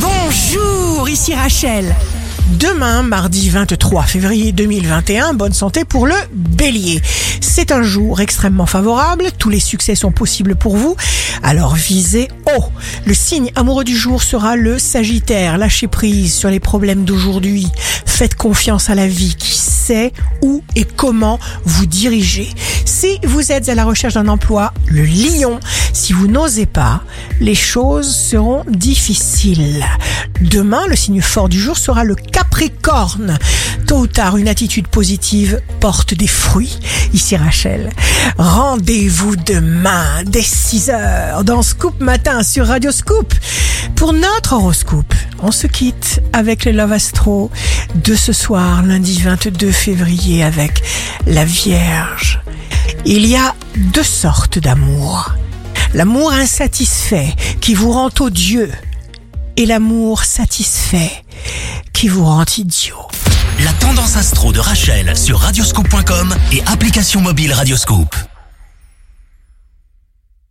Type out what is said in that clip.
Bonjour, ici Rachel. Demain, mardi 23 février 2021, bonne santé pour le bélier. C'est un jour extrêmement favorable, tous les succès sont possibles pour vous, alors visez haut. Le signe amoureux du jour sera le sagittaire, lâchez prise sur les problèmes d'aujourd'hui, faites confiance à la vie qui sait où et comment vous diriger. Si vous êtes à la recherche d'un emploi, le lion, si vous n'osez pas, les choses seront difficiles. Demain, le signe fort du jour sera le Capricorne. Tôt ou tard, une attitude positive porte des fruits. Ici Rachel. Rendez-vous demain dès 6 heures dans Scoop Matin sur Radio Scoop pour notre horoscope. On se quitte avec le Love Astro de ce soir, lundi 22 février, avec la Vierge. Il y a deux sortes d'amour. L'amour insatisfait qui vous rend odieux et l'amour satisfait qui vous rend idiot. La tendance astro de Rachel sur radioscope.com et application mobile Radioscope.